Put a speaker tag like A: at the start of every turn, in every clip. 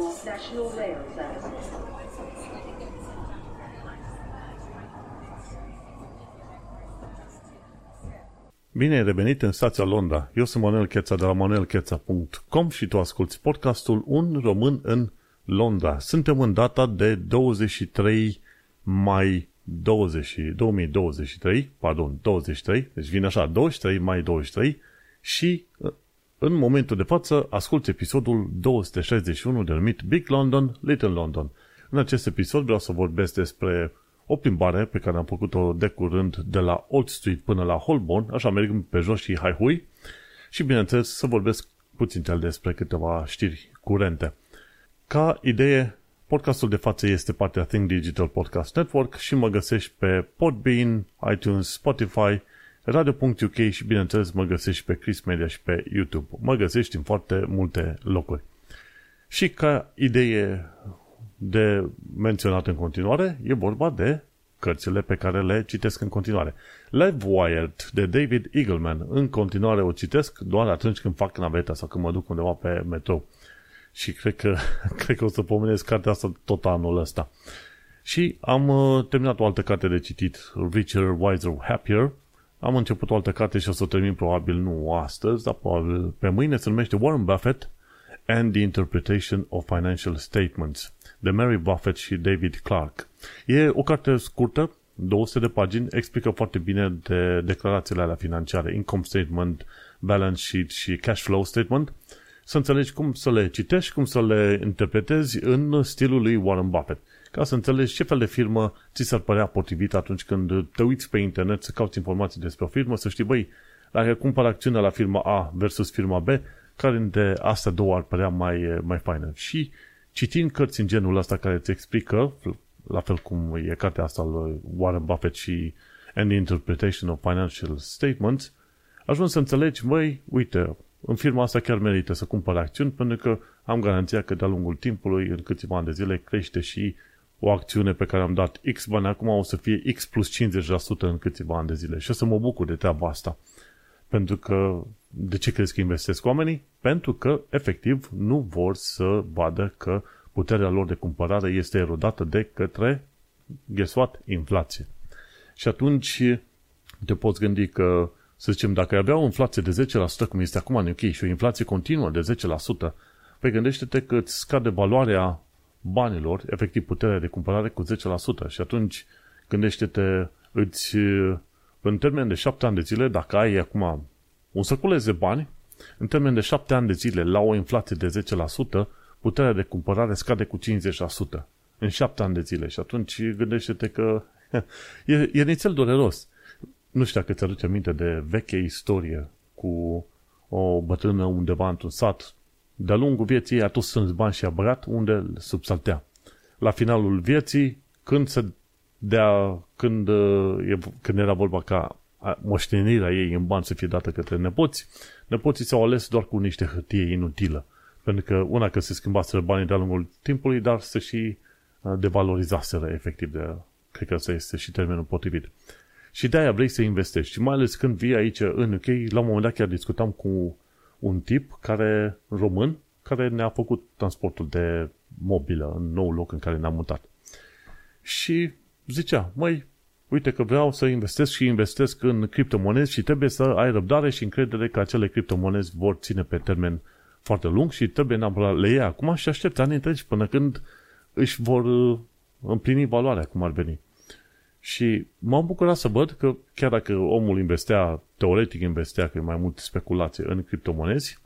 A: National Rail Service.
B: Bine ai revenit în stația Londra. Eu sunt Manuel Cheța de la manuelcheța.com și tu asculti podcastul Un român în Londra. Suntem în data de 23 mai 20, 2023, pardon, 23, deci vine așa, 23 mai 23 și în momentul de față ascult episodul 261 denumit Big London, Little London. În acest episod vreau să vorbesc despre o plimbare pe care am făcut-o de curând de la Old Street până la Holborn, așa mergând pe jos și hai hui, și bineînțeles să vorbesc puțin despre câteva știri curente. Ca idee, podcastul de față este partea Think Digital Podcast Network și mă găsești pe Podbean, iTunes, Spotify, Radio.uk și bineînțeles mă găsești pe Chris Media și pe YouTube. Mă găsești în foarte multe locuri. Și ca idee de menționat în continuare, e vorba de cărțile pe care le citesc în continuare. Live Wired de David Eagleman. În continuare o citesc doar atunci când fac naveta sau când mă duc undeva pe metrou. Și cred că, cred că o să pomenesc cartea asta tot anul ăsta. Și am uh, terminat o altă carte de citit, Richer, Wiser, Happier, am început o altă carte și o să o termin probabil nu astăzi, dar probabil pe mâine se numește Warren Buffett and the Interpretation of Financial Statements de Mary Buffett și David Clark. E o carte scurtă, 200 de pagini, explică foarte bine de declarațiile alea financiare, income statement, balance sheet și cash flow statement, să înțelegi cum să le citești, cum să le interpretezi în stilul lui Warren Buffett ca să înțelegi ce fel de firmă ți s-ar părea potrivit atunci când te uiți pe internet să cauți informații despre o firmă, să știi, băi, dacă cumpăr acțiunea la firma A versus firma B, care dintre astea două ar părea mai, mai faină. Și citind cărți în genul ăsta care îți explică, la fel cum e cartea asta lui Warren Buffett și And the Interpretation of Financial Statements, ajungi să înțelegi, băi, uite, în firma asta chiar merită să cumpăr acțiuni pentru că am garanția că de-a lungul timpului, în câțiva ani de zile, crește și o acțiune pe care am dat X bani, acum o să fie X plus 50% în câțiva ani de zile. Și o să mă bucur de treaba asta. Pentru că, de ce crezi că investesc oamenii? Pentru că, efectiv, nu vor să vadă că puterea lor de cumpărare este erodată de către, guess what? Inflație. Și atunci te poți gândi că, să zicem, dacă avea o inflație de 10%, cum este acum în UK, și o inflație continuă de 10%, păi gândește-te că îți scade valoarea banilor, efectiv puterea de cumpărare cu 10% și atunci gândește-te, îți, în termen de 7 ani de zile, dacă ai acum un săculeț de bani, în termen de 7 ani de zile, la o inflație de 10%, puterea de cumpărare scade cu 50% în 7 ani de zile și atunci gândește-te că e, e nițel dureros. Nu știu dacă ți-aduce aminte de veche istorie cu o bătrână undeva într-un sat de-a lungul vieții ei a tot strâns bani și a băgat unde îl subsaltea. La finalul vieții, când se dea, când, uh, când era vorba ca moștenirea ei în bani să fie dată către nepoți, nepoții s-au ales doar cu niște hârtie inutilă. Pentru că una că se schimbaseră banii de-a lungul timpului, dar se și uh, devalorizaseră efectiv de, cred că ăsta este și termenul potrivit. Și de-aia vrei să investești. Și mai ales când vii aici în UK, la un moment dat chiar discutam cu un tip care, român, care ne-a făcut transportul de mobilă în nou loc în care ne-am mutat. Și zicea, măi, uite că vreau să investesc și investesc în criptomonezi și trebuie să ai răbdare și încredere că acele criptomonezi vor ține pe termen foarte lung și trebuie neapărat le iei acum și aștepți ani întregi până când își vor uh, împlini valoarea, cum ar veni. Și m-am bucurat să văd că chiar dacă omul investea, teoretic investea, că e mai mult speculație în criptomonezi,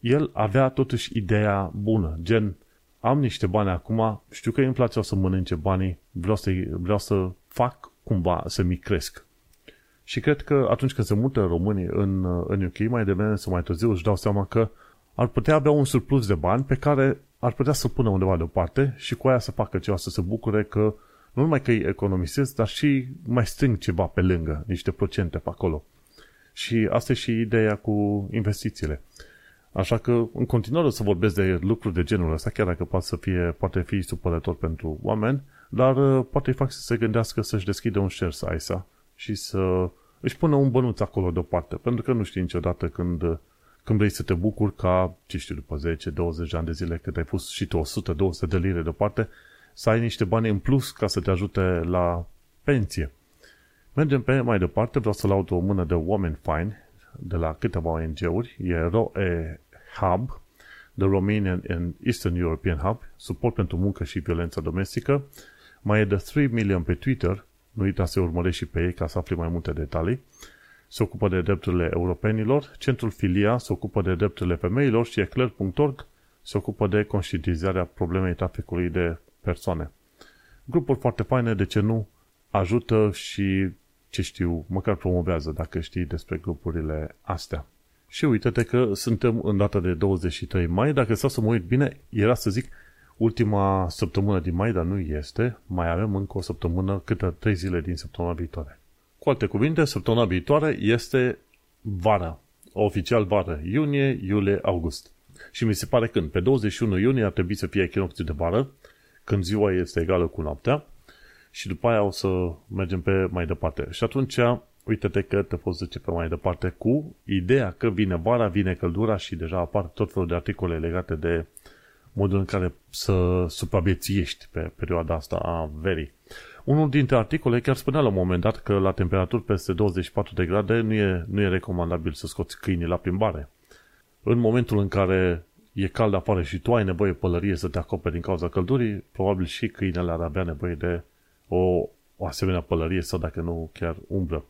B: el avea totuși ideea bună, gen, am niște bani acum, știu că inflația o să mănânce banii, vreau să, vreau să fac cumva să mi cresc. Și cred că atunci când se mută românii în, în UK, mai devreme sau mai târziu își dau seama că ar putea avea un surplus de bani pe care ar putea să pună undeva deoparte și cu aia să facă ceva, să se bucure că nu numai că îi economisesc, dar și mai strâng ceva pe lângă, niște procente pe acolo. Și asta e și ideea cu investițiile. Așa că în continuare o să vorbesc de lucruri de genul ăsta, chiar dacă poate să fie, poate fi supărător pentru oameni, dar uh, poate îi fac să se gândească să-și deschide un share size și să își pună un bănuț acolo deoparte, pentru că nu știi niciodată când, când vrei să te bucuri ca, ce știu, după 10-20 ani de zile, cât ai pus și tu 100-200 de lire deoparte, să ai niște bani în plus ca să te ajute la pensie. Mergem pe mai departe, vreau să laud o mână de oameni faini de la câteva ONG-uri, e ROE Hub, The Romanian and Eastern European Hub, suport pentru muncă și violență domestică, mai e de 3 million pe Twitter, nu uita să urmărești și pe ei ca să afli mai multe detalii, se ocupă de drepturile europenilor, Centrul Filia se ocupă de drepturile femeilor și eclair.org se ocupă de conștientizarea problemei traficului de persoane. Grupuri foarte faine, de ce nu, ajută și, ce știu, măcar promovează dacă știi despre grupurile astea. Și uite-te că suntem în data de 23 mai, dacă stau să mă uit bine, era să zic ultima săptămână din mai, dar nu este, mai avem încă o săptămână, câte trei zile din săptămâna viitoare. Cu alte cuvinte, săptămâna viitoare este vara, oficial vară, iunie, iulie, august. Și mi se pare când? Pe 21 iunie ar trebui să fie echinocțiul de vară, când ziua este egală cu noaptea, și după aia o să mergem pe mai departe. Și atunci, uite-te că te poți duce pe mai departe cu ideea că vine vara, vine căldura și deja apar tot felul de articole legate de modul în care să supraviețuiești pe perioada asta a verii. Unul dintre articole chiar spunea la un moment dat că la temperaturi peste 24 de grade nu e, nu e recomandabil să scoți câinii la plimbare. În momentul în care e cald afară și tu ai nevoie pălărie să te acoperi din cauza căldurii, probabil și câinele ar avea nevoie de o, o asemenea pălărie sau dacă nu chiar umbră.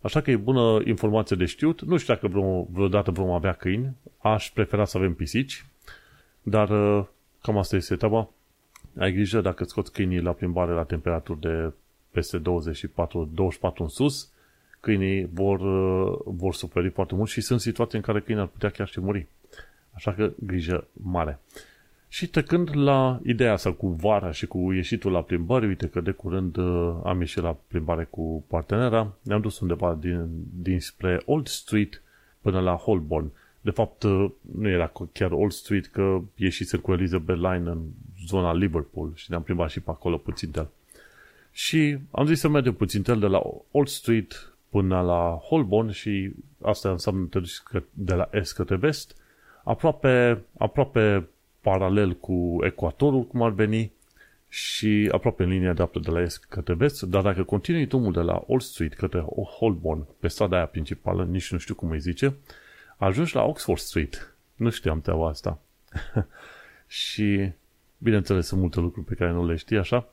B: Așa că e bună informație de știut. Nu știu dacă vreodată vom avea câini. Aș prefera să avem pisici. Dar uh, cam asta este treaba. Ai grijă dacă scoți câinii la plimbare la temperaturi de peste 24, 24 în sus, câinii vor, uh, vor suferi foarte mult și sunt situații în care câinii ar putea chiar și muri. Așa că grijă mare. Și trecând la ideea asta cu vara și cu ieșitul la plimbare, uite că de curând uh, am ieșit la plimbare cu partenera, ne-am dus undeva din, dinspre Old Street până la Holborn. De fapt, uh, nu era chiar Old Street, că ieșisem cu Elizabeth Line în zona Liverpool și ne-am plimbat și pe acolo puțin de Și am zis să mergem puțin de la Old Street până la Holborn și asta înseamnă de la est către vest, aproape, aproape paralel cu ecuatorul, cum ar veni, și aproape în linia dreaptă de la est către vest, dar dacă continui drumul de la Old Street către Holborn, pe strada aia principală, nici nu știu cum îi zice, ajungi la Oxford Street. Nu știam treaba asta. și, bineînțeles, sunt multe lucruri pe care nu le știi, așa.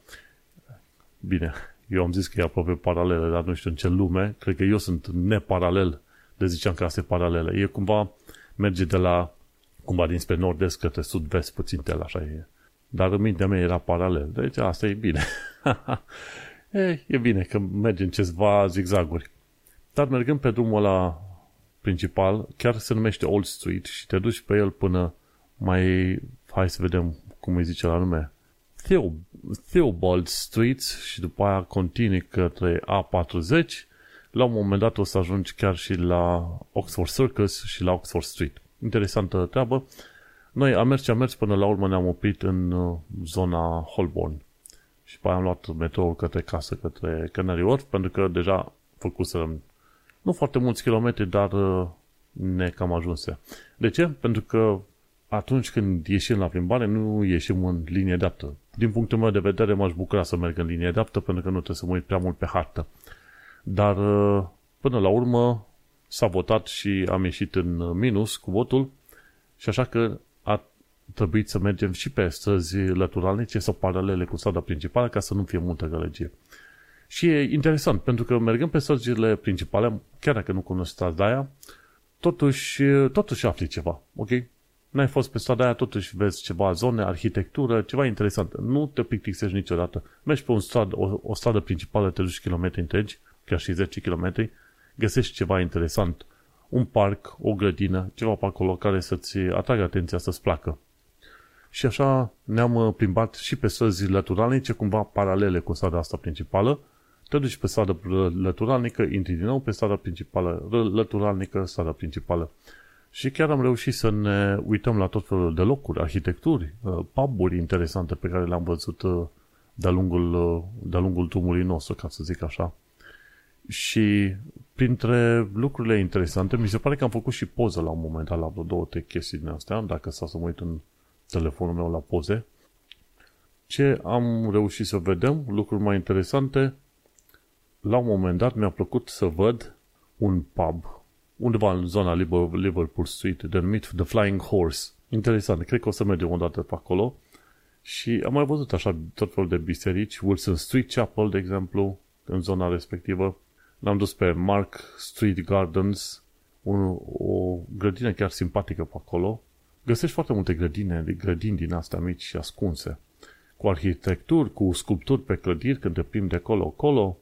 B: Bine, eu am zis că e aproape paralelă, dar nu știu în ce lume. Cred că eu sunt neparalel de ziceam că asta e paralelă. E cumva, merge de la, cumva dinspre nord-est către sud-vest puțin tel, așa e. Dar în mintea mea era paralel. Deci asta e bine. e, e bine că merge în ceva zigzaguri. Dar mergând pe drumul la principal, chiar se numește Old Street și te duci pe el până mai, hai să vedem cum îi zice la nume, Theobald Street și după aia continui către A40, la un moment dat o să ajungi chiar și la Oxford Circus și la Oxford Street. Interesantă treabă. Noi am mers și am mers până la urmă ne-am oprit în uh, zona Holborn și pe aia am luat metroul către casă, către Canary Wharf, pentru că deja făcusem nu foarte mulți kilometri, dar uh, ne cam ajunse. De ce? Pentru că atunci când ieșim la plimbare, nu ieșim în linie dreaptă. Din punctul meu de vedere, m-aș bucura să merg în linie dreaptă, pentru că nu trebuie să mă uit prea mult pe hartă. Dar, uh, până la urmă, s-a votat și am ieșit în minus cu votul și așa că a trebuit să mergem și pe străzi lăturalnice sau paralele cu strada principală ca să nu fie multă gălăgie. Și e interesant, pentru că mergând pe străzile principale, chiar dacă nu cunoști strada aia, totuși, totuși afli ceva, ok? N-ai fost pe strada aia, totuși vezi ceva zone, arhitectură, ceva interesant. Nu te plictisești niciodată. Mergi pe un stradă, o, o stradă principală, te duci kilometri întregi, chiar și 10 km, găsești ceva interesant. Un parc, o grădină, ceva pe acolo care să-ți atragă atenția, să-ți placă. Și așa ne-am plimbat și pe străzi lateralnice, cumva paralele cu strada asta principală, te duci pe stradă lăturalnică, intri din nou pe strada principală, lăturalnică, strada principală. Și chiar am reușit să ne uităm la tot felul de locuri, arhitecturi, uh, puburi interesante pe care le-am văzut uh, de-a lungul, uh, de lungul drumului nostru, ca să zic așa. Și printre lucrurile interesante, mi se pare că am făcut și poză la un moment dat la vreo două, trei chestii din astea, dacă stau să mă uit în telefonul meu la poze. Ce am reușit să vedem, lucruri mai interesante, la un moment dat mi-a plăcut să văd un pub undeva în zona Liverpool Street denumit The Flying Horse. Interesant, cred că o să mergem o dată pe acolo. Și am mai văzut așa tot felul de biserici, Wilson Street Chapel, de exemplu, în zona respectivă. L-am dus pe Mark Street Gardens, un, o grădină chiar simpatică pe acolo. Găsești foarte multe grădine, grădini din astea mici și ascunse, cu arhitecturi, cu sculpturi pe clădiri când te plimbi de acolo-acolo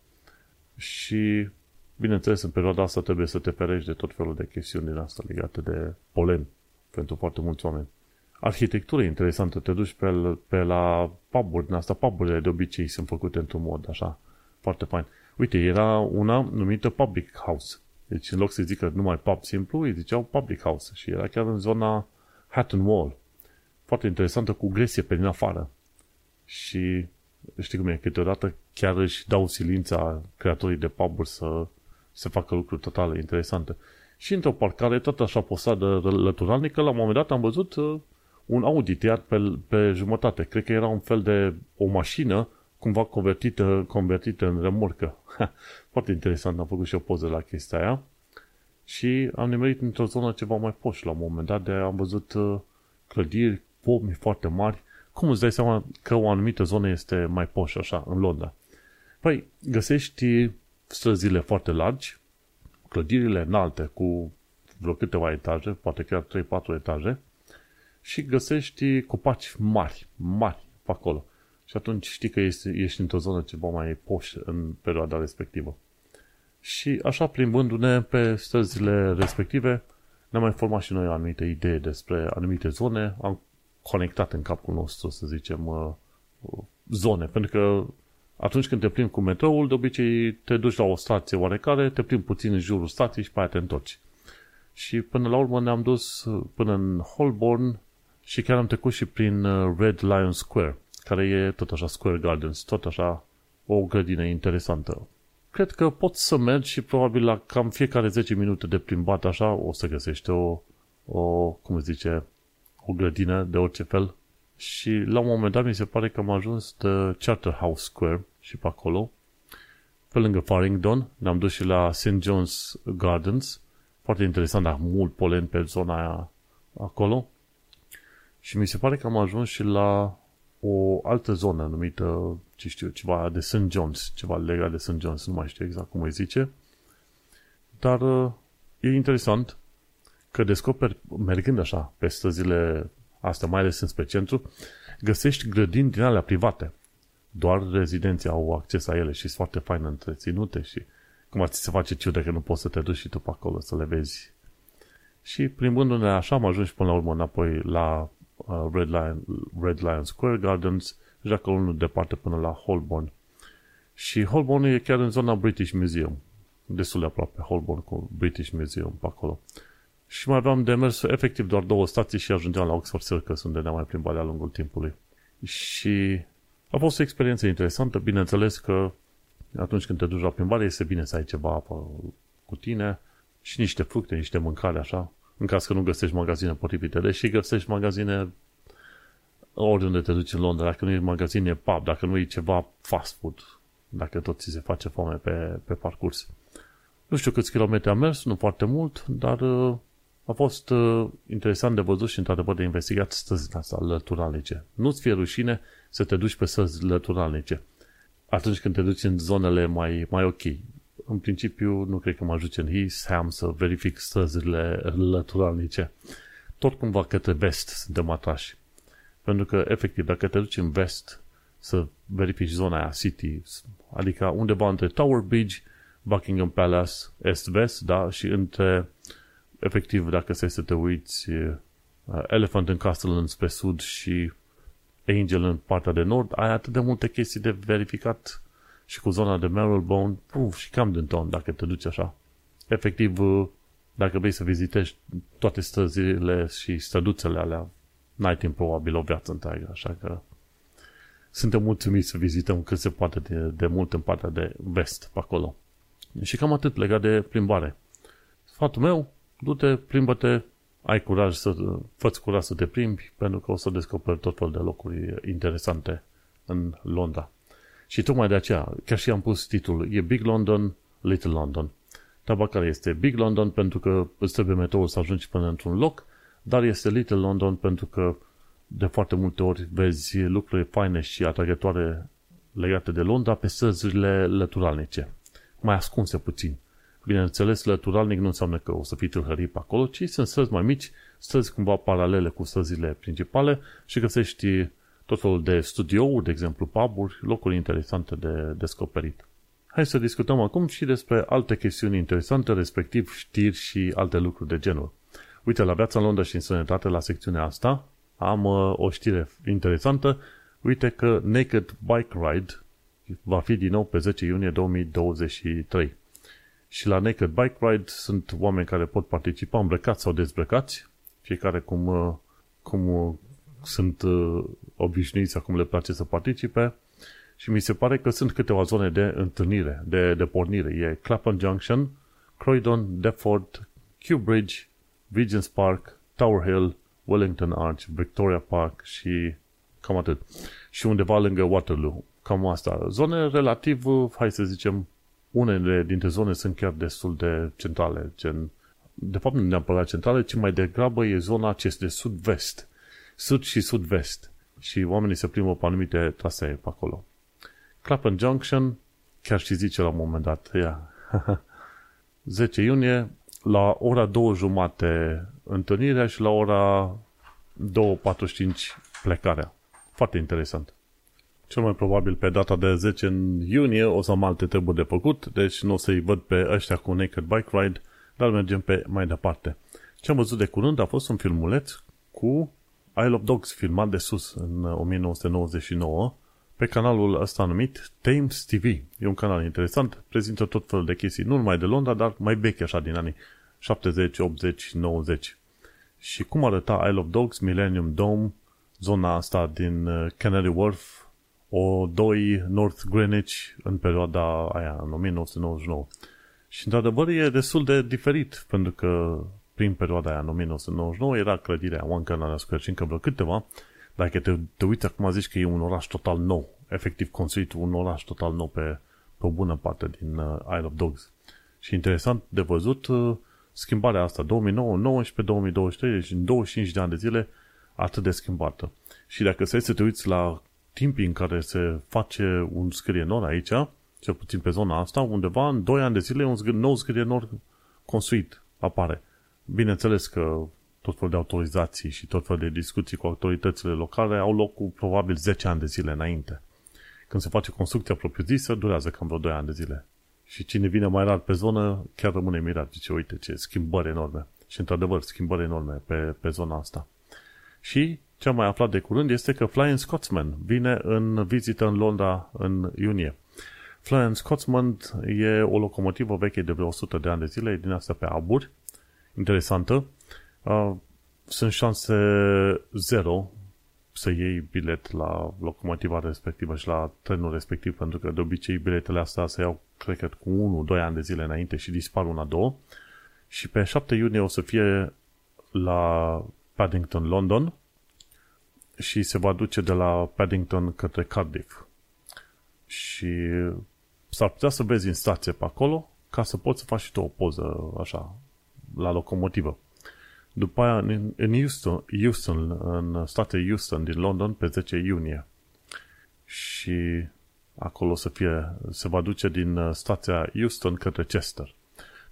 B: și, bineînțeles, în perioada asta trebuie să te ferești de tot felul de chestiuni din asta legate de polen pentru foarte mulți oameni. Arhitectură interesantă, te duci pe, pe la pub-uri din asta, pub de obicei sunt făcute într-un mod așa, foarte fain. Uite, era una numită Public House. Deci în loc să zică numai pub simplu, îi ziceau Public House și era chiar în zona Hatton Wall. Foarte interesantă, cu gresie pe din afară. Și știi cum e, câteodată chiar își dau silința creatorii de pub să se facă lucruri totale interesante. Și într-o parcare, tot așa posadă lăturalnică, la un moment dat am văzut uh, un Audi tăiat pe, pe jumătate. Cred că era un fel de o mașină cumva convertită, convertită în remorcă. Foarte interesant, am făcut și o poză la chestia aia. Și am nimerit într-o zonă ceva mai poș la un moment dat, de am văzut uh, clădiri, pomi foarte mari. Cum îți dai seama că o anumită zonă este mai poș așa, în Londra? Păi, găsești străzile foarte largi, clădirile înalte cu vreo câteva etaje, poate chiar 3-4 etaje, și găsești copaci mari, mari pe acolo. Și atunci știi că ești, ești într-o zonă ceva mai poș în perioada respectivă. Și așa, plimbându-ne pe străzile respective, ne-am mai format și noi anumite idei despre anumite zone, am conectat în capul nostru, să zicem, uh, zone, pentru că atunci când te plimbi cu metroul, de obicei te duci la o stație oarecare, te plimbi puțin în jurul stației și pe aia te întorci. Și până la urmă ne-am dus până în Holborn și chiar am trecut și prin uh, Red Lion Square, care e tot așa Square Gardens, tot așa o grădină interesantă. Cred că poți să mergi și probabil la cam fiecare 10 minute de plimbat așa o să găsești o, o cum zice, o grădină de orice fel. Și la un moment dat mi se pare că am ajuns de Charterhouse Square și pe acolo. Pe lângă Farringdon ne-am dus și la St. John's Gardens. Foarte interesant, dar mult polen pe zona aia acolo. Și mi se pare că am ajuns și la o altă zonă numită, ce știu, ceva de St. John's, ceva legat de St. John's, nu mai știu exact cum îi zice. Dar uh, e interesant că descoperi, mergând așa pe străzile astea, mai ales înspre centru, găsești grădini din alea private. Doar rezidenții au acces la ele și sunt foarte fain întreținute și cum ar se face ciudă că nu poți să te duci și tu pe acolo să le vezi. Și plimbându-ne așa am ajuns până la urmă înapoi la uh, Red, Lion, Red Lion Square Gardens și acolo nu departe până la Holborn. Și Holborn e chiar în zona British Museum. Destul de aproape Holborn cu British Museum pe acolo. Și mai aveam de mers efectiv doar două stații și ajungeam la Oxford Circus unde ne-am mai plimbat de-a lungul timpului. Și a fost o experiență interesantă, bineînțeles că atunci când te duci la plimbare este bine să ai ceva apă cu tine și niște fructe, niște mâncare așa, în caz că nu găsești magazine potrivite, deși găsești magazine oriunde te duci în Londra, dacă nu e magazine pub, dacă nu e ceva fast food, dacă tot ți se face foame pe, pe parcurs. Nu știu câți kilometri am mers, nu foarte mult, dar uh, a fost uh, interesant de văzut și într-adevăr de investigat străzile astea lăturalnice. Nu-ți fie rușine să te duci pe străzi lăturalnice. Atunci când te duci în zonele mai, mai ok în principiu nu cred că mă ajunge în Ham să verific străzile lăturalnice. Tot cumva către vest suntem atrași. Pentru că, efectiv, dacă te duci în vest să verifici zona aia, city, adică undeva între Tower Bridge, Buckingham Palace, est-vest, da, și între, efectiv, dacă să să te uiți, uh, Elephant în Castle înspre sud și Angel în partea de nord, ai atât de multe chestii de verificat și cu zona de Marylebone, puf, și cam din ton dacă te duci așa. Efectiv, uh, dacă vrei să vizitești toate străzile și străduțele alea, n-ai timp probabil o viață întreagă, așa că suntem mulțumiți să vizităm cât se poate de, de mult în partea de vest pe acolo. Și cam atât legat de plimbare. Sfatul meu, du-te, plimbă-te, ai curaj să, fă curaj să te plimbi, pentru că o să descoperi tot felul de locuri interesante în Londra. Și tocmai de aceea, chiar și am pus titlul, e Big London, Little London. Treaba care este Big London pentru că îți trebuie metroul să ajungi până într-un loc, dar este Little London pentru că de foarte multe ori vezi lucruri faine și atragătoare legate de Londra pe străzile lăturalnice, mai ascunse puțin. Bineînțeles, lăturalnic nu înseamnă că o să fii tâlhărit pe acolo, ci sunt străzi mai mici, străzi cumva paralele cu străzile principale și găsești tot felul de studiouri, de exemplu pub locuri interesante de descoperit. Hai să discutăm acum și despre alte chestiuni interesante, respectiv știri și alte lucruri de genul. Uite, la Viața în Londra și în Sănătate, la secțiunea asta, am uh, o știre interesantă. Uite că Naked Bike Ride va fi din nou pe 10 iunie 2023. Și la Naked Bike Ride sunt oameni care pot participa îmbrăcați sau dezbrăcați, fiecare cum, uh, cum uh, sunt uh, obișnuiți, acum le place să participe. Și mi se pare că sunt câteva zone de întâlnire, de, de pornire. E Clapham Junction, Croydon, Deptford, Kew Bridge, Regent's Park, Tower Hill, Wellington Arch, Victoria Park și cam atât. Și undeva lângă Waterloo. Cam asta. Zone relativ, hai să zicem, unele dintre zone sunt chiar destul de centrale, gen, de fapt nu neapărat centrale, ci mai degrabă e zona acest de sud-vest. Sud și sud-vest. Și oamenii se plimbă pe anumite trasee pe acolo. Clapham Junction, chiar și zice la un moment dat, ia, 10 iunie, la ora 2 jumate întâlnirea și la ora 2.45 plecarea. Foarte interesant. Cel mai probabil pe data de 10 în iunie o să am alte treburi de făcut, deci nu o să-i văd pe ăștia cu Naked Bike Ride, dar mergem pe mai departe. Ce am văzut de curând a fost un filmuleț cu Isle of Dogs filmat de sus în 1999 pe canalul ăsta numit Thames TV. E un canal interesant, prezintă tot felul de chestii, nu numai de Londra, dar mai vechi așa din anii 70, 80, 90. Și cum arăta Isle of Dogs, Millennium Dome, zona asta din uh, Canary Wharf, o 2 North Greenwich în perioada aia, în 1999. Și într-adevăr e destul de diferit, pentru că prin perioada aia, în 1999, era clădirea One Canada Square și încă vreo câteva, dacă te, te uiți acum zici că e un oraș total nou, efectiv construit un oraș total nou pe, pe o bună parte din uh, Isle of Dogs. Și interesant de văzut uh, schimbarea asta, 2009, 19, 2023, deci în 25 de ani de zile atât de schimbată. Și dacă să să te uiți la timpii în care se face un scrie nor aici, cel puțin pe zona asta, undeva în 2 ani de zile un nou scrie nor construit apare. Bineînțeles că tot felul de autorizații și tot felul de discuții cu autoritățile locale au loc cu probabil 10 ani de zile înainte. Când se face construcția propriu-zisă, durează cam vreo 2 ani de zile. Și cine vine mai rar pe zonă, chiar rămâne mirat. Zice, uite ce schimbări enorme. Și într-adevăr, schimbări enorme pe, pe zona asta. Și ce am mai aflat de curând este că Flying Scotsman vine în vizită în Londra în iunie. Flying Scotsman e o locomotivă veche de vreo 100 de ani de zile, din asta pe aburi, interesantă. Sunt șanse zero să iei bilet la locomotiva respectivă și la trenul respectiv, pentru că de obicei biletele astea se iau, cred că, cu 1-2 ani de zile înainte și dispar una, două. Și pe 7 iunie o să fie la Paddington, London și se va duce de la Paddington către Cardiff. Și s-ar putea să vezi în stație pe acolo ca să poți să faci și tu o poză așa la locomotivă. După aia în Houston, Houston, în statul Houston din London pe 10 iunie. Și acolo să fie, se va duce din uh, stația Houston către Chester.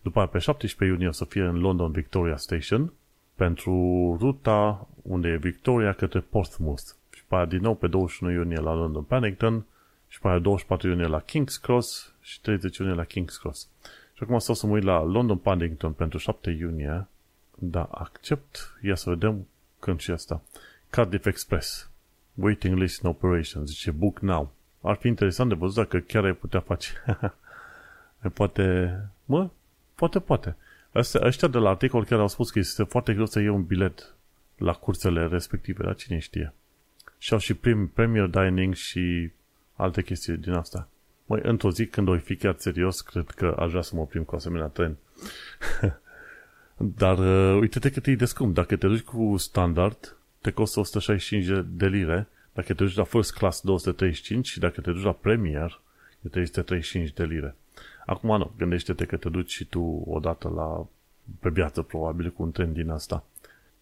B: După aia pe 17 iunie o să fie în London Victoria Station pentru ruta unde e Victoria către Portsmouth. Și pe aia din nou pe 21 iunie la London Paddington și pe aia 24 iunie la King's Cross și 30 iunie la King's Cross. Și acum stau să mă uit la London Paddington pentru 7 iunie da, accept. Ia să vedem când și asta. Cardiff Express. Waiting list in operation. Zice book now. Ar fi interesant de văzut dacă chiar ai putea face. poate, mă, poate, poate. Astea, ăștia de la articol chiar au spus că este foarte greu să iei un bilet la cursele respective, la cine știe. Și au și prim, Premier Dining și alte chestii din asta. Măi, într-o zi când o fi chiar serios, cred că aș vrea să mă oprim cu asemenea tren. Dar uh, uite-te cât e de scump. Dacă te duci cu standard, te costă 165 de lire. Dacă te duci la first class, 235 și dacă te duci la premier, e 335 de lire. Acum nu, gândește-te că te duci și tu odată la, pe viață, probabil, cu un tren din asta.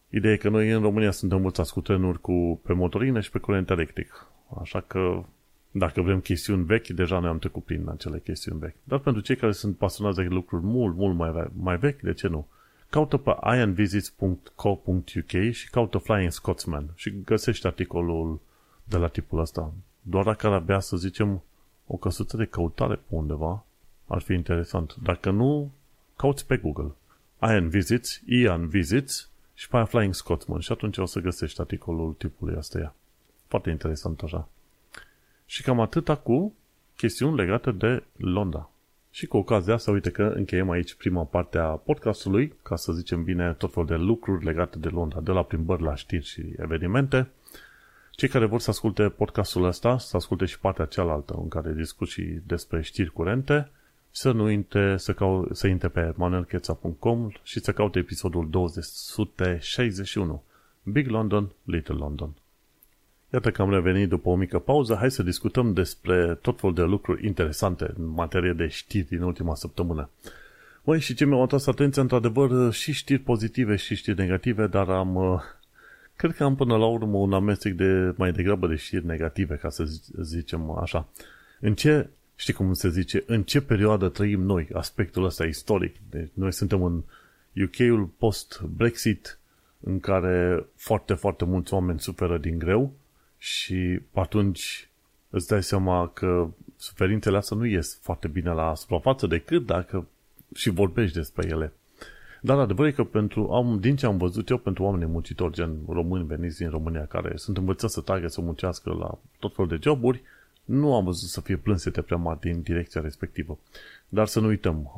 B: Ideea e că noi în România suntem învățați cu trenuri cu, pe motorină și pe curent electric. Așa că dacă vrem chestiuni vechi, deja noi am trecut prin acele chestiuni vechi. Dar pentru cei care sunt pasionați de lucruri mult, mult mai, mai vechi, de ce nu? Caută pe ironvisits.co.uk și caută Flying Scotsman și găsești articolul de la tipul ăsta. Doar dacă ar avea, să zicem, o căsuță de căutare pe undeva, ar fi interesant. Dacă nu, cauți pe Google. Ian Visits, Ian Visits și pe Flying Scotsman și atunci o să găsești articolul tipului ăsta. Foarte interesant așa. Și cam atâta cu chestiuni legate de Londra. Și cu ocazia asta, uite că încheiem aici prima parte a podcastului, ca să zicem bine tot felul de lucruri legate de Londra, de la plimbări la știri și evenimente. Cei care vor să asculte podcastul ăsta, să asculte și partea cealaltă în care discut și despre știri curente, să nu uite să, cau- să intre pe manuelcheța.com și să caute episodul 261 Big London, Little London. Iată că am revenit după o mică pauză. Hai să discutăm despre tot felul de lucruri interesante în materie de știri din ultima săptămână. Măi, și ce mi-a atras atenția, într-adevăr, și știri pozitive și știri negative, dar am, uh, cred că am până la urmă un amestec de mai degrabă de știri negative, ca să zicem așa. În ce, știi cum se zice, în ce perioadă trăim noi, aspectul ăsta istoric. Deci noi suntem în UK-ul post-Brexit, în care foarte, foarte mulți oameni suferă din greu, și atunci îți dai seama că suferințele astea nu ies foarte bine la suprafață decât dacă și vorbești despre ele. Dar adevărul e că pentru, am, din ce am văzut eu, pentru oamenii muncitori, gen români veniți din România, care sunt învățați să tragă, să muncească la tot felul de joburi, nu am văzut să fie plânsete prea mari din direcția respectivă. Dar să nu uităm,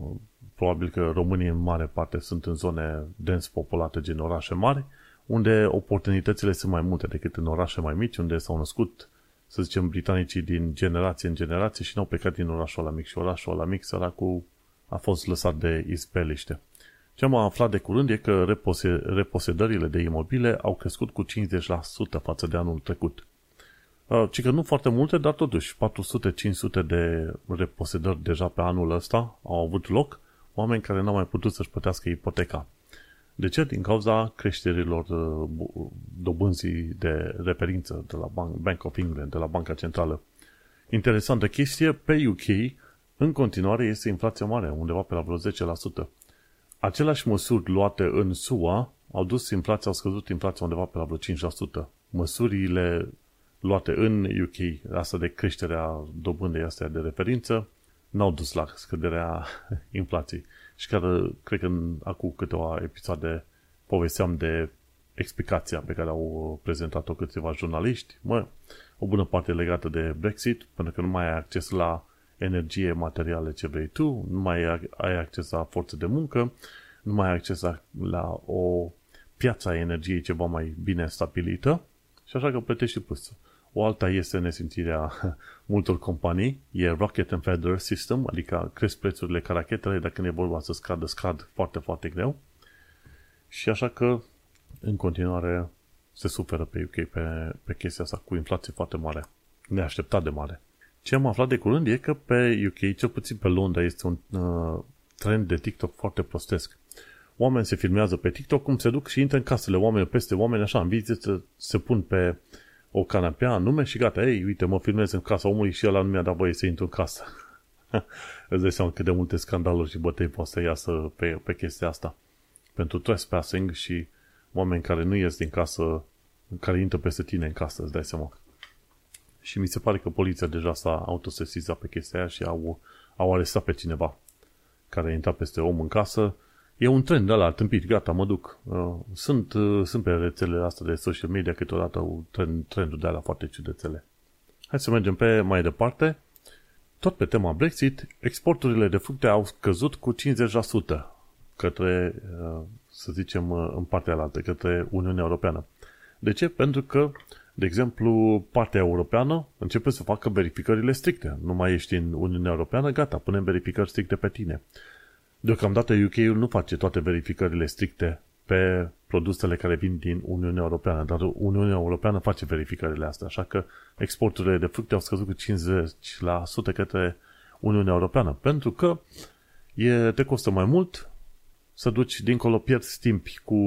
B: probabil că românii în mare parte sunt în zone dens populate, gen orașe mari, unde oportunitățile sunt mai multe decât în orașe mai mici, unde s-au născut, să zicem, britanicii din generație în generație și n-au plecat din orașul la mic și orașul la mic, săracul a fost lăsat de izbeliște. Ce am aflat de curând e că repose- reposedările de imobile au crescut cu 50% față de anul trecut. Uh, ci că nu foarte multe, dar totuși 400-500 de reposedări deja pe anul ăsta au avut loc, oameni care n-au mai putut să-și plătească ipoteca. De ce? Din cauza creșterilor uh, dobânzii de referință de la Bank of England, de la Banca Centrală. Interesantă chestie, pe UK în continuare este inflația mare, undeva pe la vreo 10%. Aceleași măsuri luate în SUA au dus inflația, au scăzut inflația undeva pe la vreo 5%. Măsurile luate în UK, asta de creșterea dobândei astea de referință, n-au dus la scăderea inflației. Și chiar, cred că în, acum câteva episoade povesteam de explicația pe care au prezentat-o câțiva jurnaliști. Mă, o bună parte legată de Brexit, pentru că nu mai ai acces la energie, materiale ce vrei tu, nu mai ai acces la forță de muncă, nu mai ai acces la, la o piață a energiei ceva mai bine stabilită și așa că plătești plus. O alta este nesimțirea multor companii, e Rocket and Feather System, adică cresc prețurile ca rachetele, dacă ne e vorba să scadă, scad foarte, foarte greu. Și așa că, în continuare, se suferă pe UK pe, pe chestia asta cu inflație foarte mare. Neașteptat de mare. Ce am aflat de curând e că pe UK, cel puțin pe Londra, este un uh, trend de TikTok foarte prostesc. Oameni se filmează pe TikTok cum se duc și intră în casele oameni peste oameni așa în vizită, se pun pe o canapea anume și gata, ei, uite, mă filmez în casa omului și ăla nu mi-a dat voie să intru în casă. Îți dai seama cât de multe scandaluri și bătăi poate să iasă pe, pe chestia asta. Pentru trespassing și oameni care nu ies din casă, care intră peste tine în casă, îți dai seama. Și mi se pare că poliția deja s-a autosesizat pe chestia aia și au, au arestat pe cineva care a intrat peste om în casă E un trend de la tâmpit, gata, mă duc. Uh, sunt, uh, sunt pe rețelele astea de social media câteodată un trend, trendul de la foarte ciudățele. Hai să mergem pe mai departe. Tot pe tema Brexit, exporturile de fructe au scăzut cu 50% către, uh, să zicem, în partea altă, către Uniunea Europeană. De ce? Pentru că De exemplu, partea europeană începe să facă verificările stricte. Nu mai ești în Uniunea Europeană, gata, punem verificări stricte pe tine. Deocamdată UK-ul nu face toate verificările stricte pe produsele care vin din Uniunea Europeană, dar Uniunea Europeană face verificările astea, așa că exporturile de fructe au scăzut cu 50% către Uniunea Europeană, pentru că e, te costă mai mult să duci dincolo, pierzi timp cu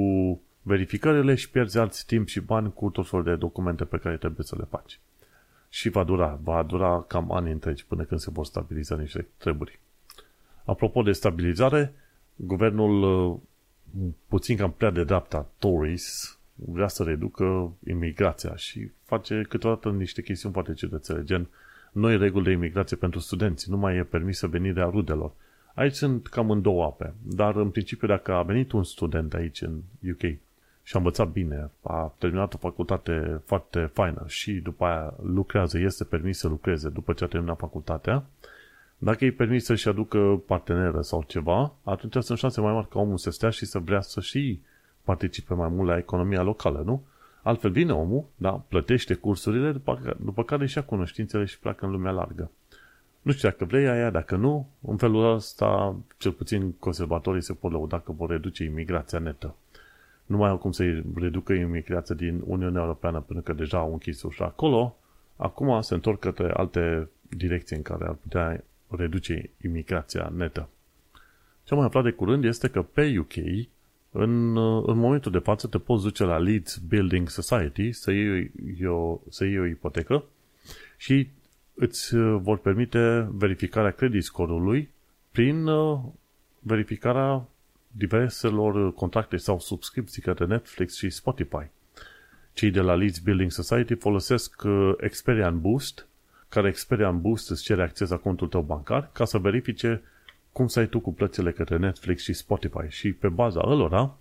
B: verificările și pierzi alți timp și bani cu tot felul de documente pe care trebuie să le faci. Și va dura, va dura cam ani întregi până când se vor stabiliza niște treburi. Apropo de stabilizare, guvernul puțin cam prea de dreapta, Tories, vrea să reducă imigrația și face câteodată niște chestiuni foarte ciudățele, gen noi reguli de imigrație pentru studenți, nu mai e permisă venirea rudelor. Aici sunt cam în două ape, dar în principiu dacă a venit un student aici în UK și a învățat bine, a terminat o facultate foarte faină și după aia lucrează, este permis să lucreze după ce a terminat facultatea, dacă îi permis să-și aducă parteneră sau ceva, atunci sunt șanse mai mari ca omul să stea și să vrea să și participe mai mult la economia locală, nu? Altfel vine omul, da, plătește cursurile, după, după care își ia cunoștințele și pleacă în lumea largă. Nu știu dacă vrei aia, dacă nu, în felul ăsta, cel puțin conservatorii se pot lăuda că vor reduce imigrația netă. Nu mai au cum să reducă imigrația din Uniunea Europeană, pentru că deja au închis ușa acolo, acum se întorc către alte direcții în care ar putea reduce imigrația netă. Ce am mai aflat de curând este că pe UK, în, în momentul de față, te poți duce la Leeds Building Society să iei, o, să iei o ipotecă și îți vor permite verificarea credit score-ului prin uh, verificarea diverselor contracte sau subscripții către Netflix și Spotify. Cei de la Leeds Building Society folosesc uh, Experian Boost care Experian Boost îți cere acces la contul tău bancar ca să verifice cum să ai tu cu plățile către Netflix și Spotify. Și pe baza ălora,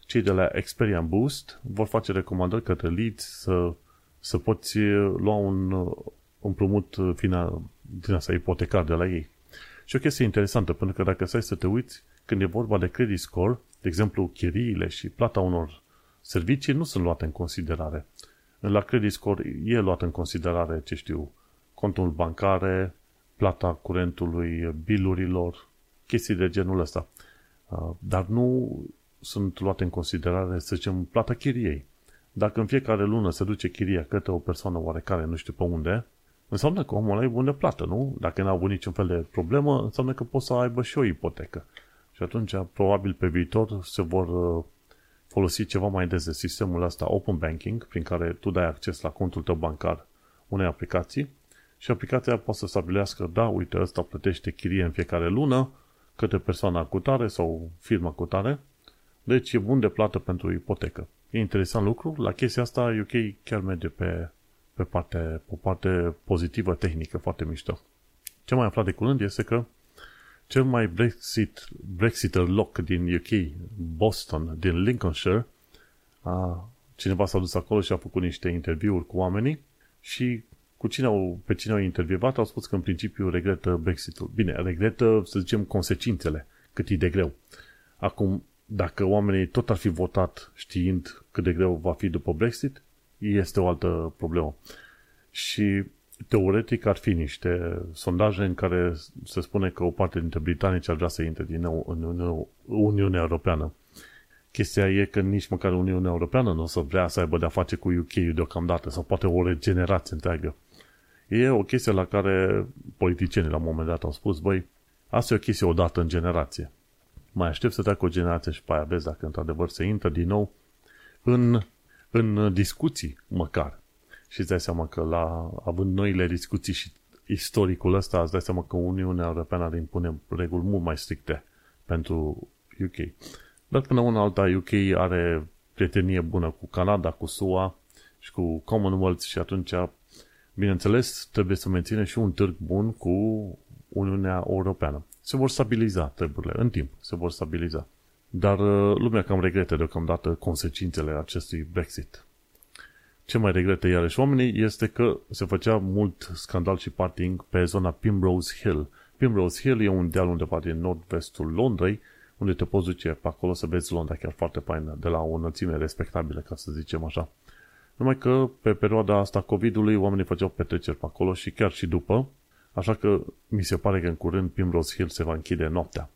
B: cei de la Experian Boost vor face recomandări către leads să, să poți lua un împrumut final din asta ipotecar de la ei. Și o chestie interesantă, pentru că dacă stai să te uiți, când e vorba de credit score, de exemplu, chiriile și plata unor servicii nu sunt luate în considerare. La credit score e luat în considerare, ce știu, contul bancare, plata curentului, bilurilor, chestii de genul ăsta. Uh, dar nu sunt luate în considerare, să zicem, plata chiriei. Dacă în fiecare lună se duce chiria către o persoană oarecare, nu știu pe unde, înseamnă că omul ăla e bun de plată, nu? Dacă n-a avut niciun fel de problemă, înseamnă că poți să aibă și o ipotecă. Și atunci, probabil pe viitor, se vor uh, folosi ceva mai des de sistemul ăsta open banking, prin care tu dai acces la contul tău bancar unei aplicații și aplicația poate să stabilească, da, uite, ăsta plătește chirie în fiecare lună către persoana cu tare sau firma cu tare, deci e bun de plată pentru ipotecă. E interesant lucru, la chestia asta UK chiar merge pe, pe, parte, pe o parte pozitivă tehnică, foarte mișto. Ce mai aflat de curând este că cel mai Brexit, Brexiter loc din UK, Boston, din Lincolnshire, a, cineva s-a dus acolo și a făcut niște interviuri cu oamenii și cu cine au, pe cine au intervievat, au spus că în principiu regretă Brexitul. Bine, regretă, să zicem, consecințele, cât e de greu. Acum, dacă oamenii tot ar fi votat știind cât de greu va fi după Brexit, este o altă problemă. Și teoretic ar fi niște sondaje în care se spune că o parte dintre britanici ar vrea să intre din nou în Uniunea Europeană. Chestia e că nici măcar Uniunea Europeană nu o să vrea să aibă de-a face cu UK deocamdată, sau poate o regenerație întreagă. E o chestie la care politicienii la un moment dat au spus, băi, asta e o chestie odată în generație. Mai aștept să treacă o generație și pe aia vezi dacă într-adevăr se intră din nou în, în discuții măcar. Și îți dai seama că la, având noile discuții și istoricul ăsta, îți dai seama că Uniunea Europeană ar impune reguli mult mai stricte pentru UK. Dar până una alta, UK are prietenie bună cu Canada, cu SUA și cu Commonwealth și atunci Bineînțeles, trebuie să menține și un târg bun cu Uniunea Europeană. Se vor stabiliza treburile în timp, se vor stabiliza. Dar uh, lumea cam regretă deocamdată consecințele acestui Brexit. Ce mai regretă iarăși oamenii este că se făcea mult scandal și parting pe zona Primrose Hill. Primrose Hill e un deal undeva din nord-vestul Londrei, unde te poți duce pe acolo să vezi Londra chiar foarte faină, de la o înălțime respectabilă, ca să zicem așa. Numai că pe perioada asta COVID-ului oamenii făceau petreceri pe acolo și chiar și după, așa că mi se pare că în curând Primrose Hill se va închide noaptea.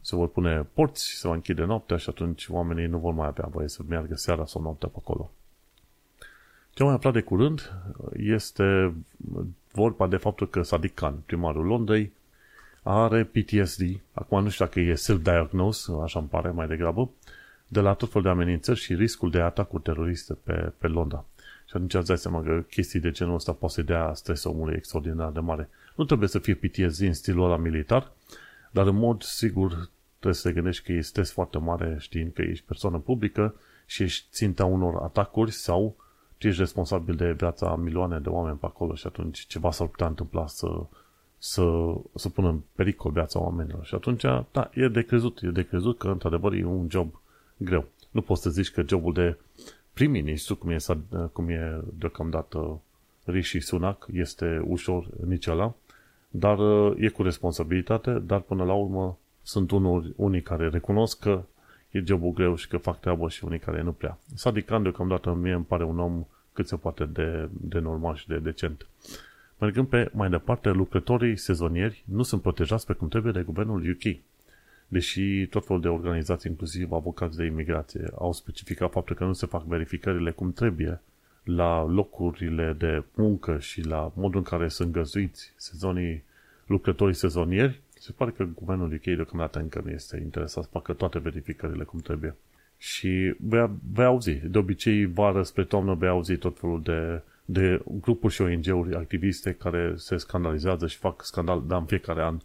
B: Se vor pune porți, se va închide noaptea și atunci oamenii nu vor mai avea voie să meargă seara sau noaptea pe acolo. Ce am mai aflat de curând este vorba de faptul că Sadiq Khan, primarul Londrei, are PTSD. Acum nu știu dacă e self-diagnose, așa îmi pare mai degrabă, de la tot felul de amenințări și riscul de atacuri teroriste pe, pe Londra. Și atunci îți dai seama că chestii de genul ăsta poate să dea stres omului extraordinar de mare. Nu trebuie să fie PTSD în stilul ăla militar, dar în mod sigur trebuie să te gândești că e stres foarte mare știind că ești persoană publică și ești ținta unor atacuri sau tu ești responsabil de viața milioane de oameni pe acolo și atunci ceva s-ar putea întâmpla să, să, să pună în pericol viața oamenilor. Și atunci, da, e de crezut, e de crezut că într-adevăr e un job greu. Nu poți să zici că jobul de prim-ministru, cum e, cum e deocamdată Rishi Sunak, este ușor nici ăla, dar e cu responsabilitate, dar până la urmă sunt unul, unii care recunosc că e jobul greu și că fac treabă și unii care nu prea. Sadiq Khan deocamdată mie îmi pare un om cât se poate de, de normal și de decent. Mergând pe mai departe, lucrătorii sezonieri nu sunt protejați pe cum trebuie de guvernul UK. Deși tot felul de organizații, inclusiv avocați de imigrație, au specificat faptul că nu se fac verificările cum trebuie la locurile de muncă și la modul în care sunt găzuiți sezonii, lucrătorii sezonieri, se pare că guvernul UK deocamdată încă nu este interesat să facă toate verificările cum trebuie. Și vei, vei auzi, de obicei vară spre toamnă vei auzi tot felul de, de grupuri și ONG-uri activiste care se scandalizează și fac scandal, dar în fiecare an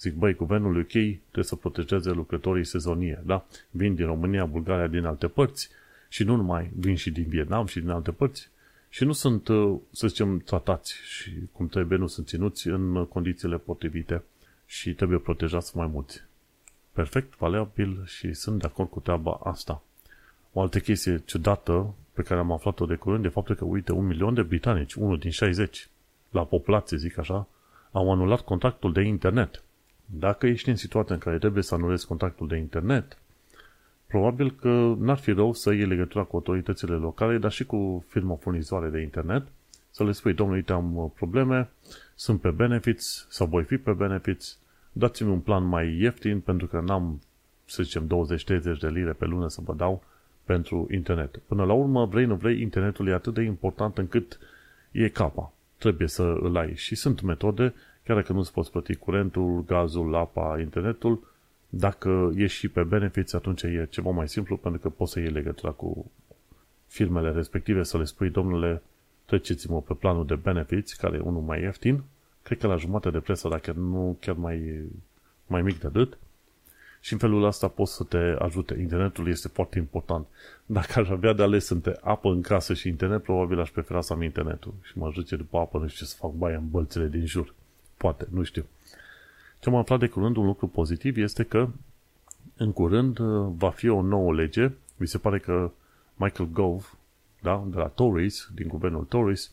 B: Zic, băi, guvernul UK trebuie să protejeze lucrătorii sezonie, da? Vin din România, Bulgaria, din alte părți și nu numai, vin și din Vietnam și din alte părți și nu sunt, uh, să zicem, tratați și cum trebuie, nu sunt ținuți în condițiile potrivite și trebuie protejați mai mulți. Perfect, valabil și sunt de acord cu treaba asta. O altă chestie ciudată pe care am aflat-o de curând e faptul că, uite, un milion de britanici, unul din 60, la populație, zic așa, au anulat contractul de internet. Dacă ești în situația în care trebuie să anulezi contactul de internet, probabil că n-ar fi rău să iei legătura cu autoritățile locale, dar și cu firma furnizoare de internet, să le spui, domnule, uite, am uh, probleme, sunt pe benefits sau voi fi pe benefits, dați-mi un plan mai ieftin pentru că n-am, să zicem, 20-30 de lire pe lună să vă dau pentru internet. Până la urmă, vrei, nu vrei, internetul e atât de important încât e capa. Trebuie să îl ai. Și sunt metode chiar dacă nu-ți poți plăti curentul, gazul, apa, internetul, dacă ești și pe benefiți, atunci e ceva mai simplu, pentru că poți să iei legătura cu firmele respective, să le spui, domnule, treceți-mă pe planul de benefits, care e unul mai ieftin, cred că la jumătate de preț, dacă nu chiar mai, mai mic de atât, și în felul ăsta poți să te ajute. Internetul este foarte important. Dacă aș avea de ales între apă în casă și internet, probabil aș prefera să am internetul și mă ajute după apă, nu știu ce să fac baia în bălțile din jur. Poate, nu știu. Ce am aflat de curând, un lucru pozitiv, este că în curând uh, va fi o nouă lege. Mi se pare că Michael Gove, da, de la Tories, din guvernul Tories,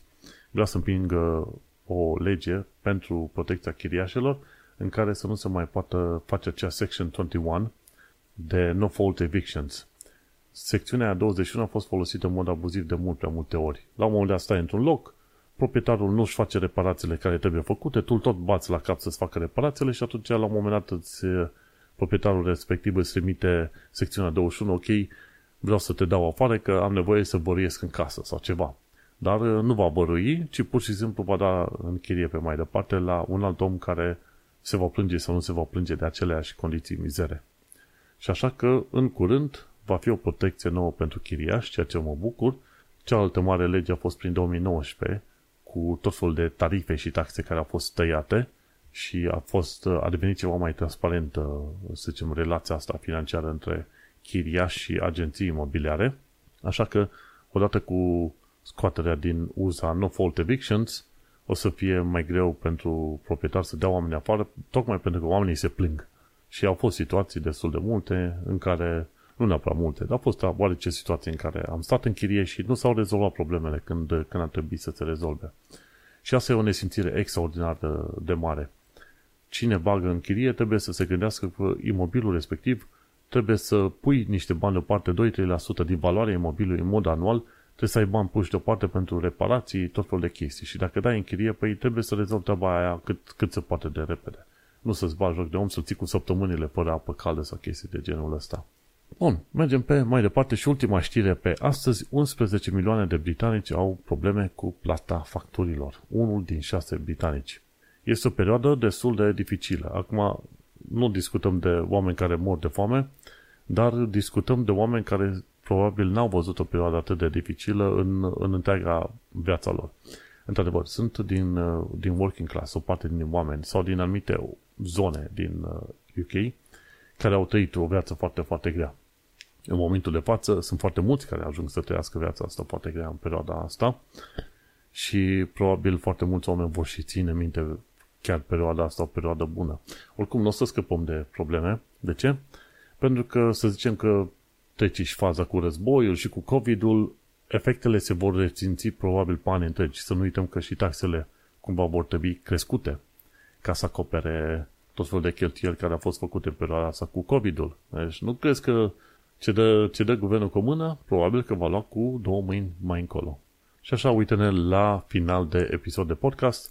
B: vrea să împingă o lege pentru protecția chiriașelor în care să nu se mai poată face acea Section 21 de no-fault evictions. Secțiunea 21 a fost folosită în mod abuziv de mult prea multe ori. La un moment dat stai într-un loc, proprietarul nu-și face reparațiile care trebuie făcute, tu tot bați la cap să-ți facă reparațiile și atunci la un moment dat îți, proprietarul respectiv îți trimite secțiunea 21, ok, vreau să te dau afară că am nevoie să băruiesc în casă sau ceva. Dar nu va bărui, ci pur și simplu va da în chirie pe mai departe la un alt om care se va plânge sau nu se va plânge de aceleași condiții mizere. Și așa că, în curând, va fi o protecție nouă pentru chiriași, ceea ce mă bucur. Cealaltă mare lege a fost prin 2019, cu tot felul de tarife și taxe care au fost tăiate și a, fost, a devenit ceva mai transparentă, să zicem, relația asta financiară între chiriași și agenții imobiliare. Așa că, odată cu scoaterea din USA no fault evictions, o să fie mai greu pentru proprietar să dea oamenii afară, tocmai pentru că oamenii se plâng. Și au fost situații destul de multe în care nu neapărat multe, dar au fost oarece situații în care am stat în chirie și nu s-au rezolvat problemele când, când ar trebui să se rezolve. Și asta e o nesimțire extraordinar de, de mare. Cine bagă în chirie trebuie să se gândească că imobilul respectiv trebuie să pui niște bani deoparte, 2-3% din valoarea imobilului în mod anual trebuie să ai bani puși deoparte pentru reparații, tot felul de chestii. Și dacă dai în chirie, păi trebuie să rezolvi treaba aia cât, cât se poate de repede. Nu să-ți bagi joc de om, să ții cu săptămânile fără apă caldă sau chestii de genul ăsta. Bun, mergem pe mai departe și ultima știre pe astăzi. 11 milioane de britanici au probleme cu plata facturilor. Unul din șase britanici. Este o perioadă destul de dificilă. Acum nu discutăm de oameni care mor de foame, dar discutăm de oameni care probabil n-au văzut o perioadă atât de dificilă în, în întreaga viața lor. Într-adevăr, sunt din, din working class, o parte din oameni, sau din anumite zone din UK, uh, care au trăit o viață foarte, foarte grea. În momentul de față sunt foarte mulți care ajung să trăiască viața asta foarte grea în perioada asta și probabil foarte mulți oameni vor și ține minte chiar perioada asta o perioadă bună. Oricum, nu o să scăpăm de probleme. De ce? Pentru că să zicem că treci și faza cu războiul și cu COVID-ul, efectele se vor reținți probabil pe ani întregi. Să nu uităm că și taxele cumva vor trebui crescute ca să acopere tot felul de cheltuieli care au fost făcute în perioada asta cu COVID-ul. Deci nu crezi că ce dă, ce dă guvernul cu mână, probabil că va lua cu două mâini mai încolo. Și așa, uite-ne la final de episod de podcast.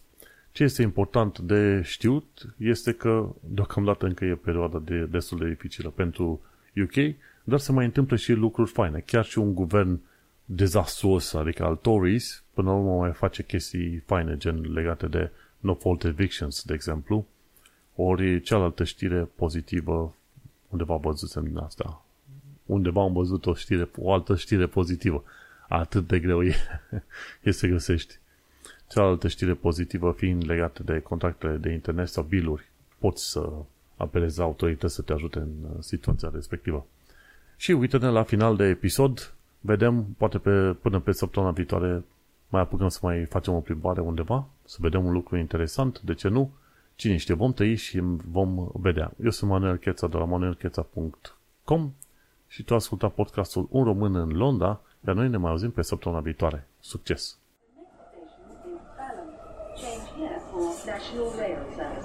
B: Ce este important de știut este că deocamdată încă e perioada de, destul de dificilă pentru UK, dar se mai întâmplă și lucruri faine. Chiar și un guvern dezastruos, adică al Tories, până la urmă mai face chestii faine, gen legate de no-fault evictions, de exemplu, ori cealaltă știre pozitivă, undeva văzusem din asta. Undeva am văzut o știre, o altă știre pozitivă. Atât de greu e, e să găsești. Cealaltă știre pozitivă fiind legată de contractele de internet sau biluri. Poți să apelezi la autorități să te ajute în uh, situația respectivă. Și uite-ne la final de episod, vedem, poate pe, până pe săptămâna viitoare mai apucăm să mai facem o plimbare undeva, să vedem un lucru interesant, de ce nu? Cine știe, vom trăi și vom vedea. Eu sunt Manuel Cheța de la manuelcheța.com și tu asculta podcastul Un Român în Londra, iar noi ne mai auzim pe săptămâna viitoare. Succes!
A: Change here for National Rail Services.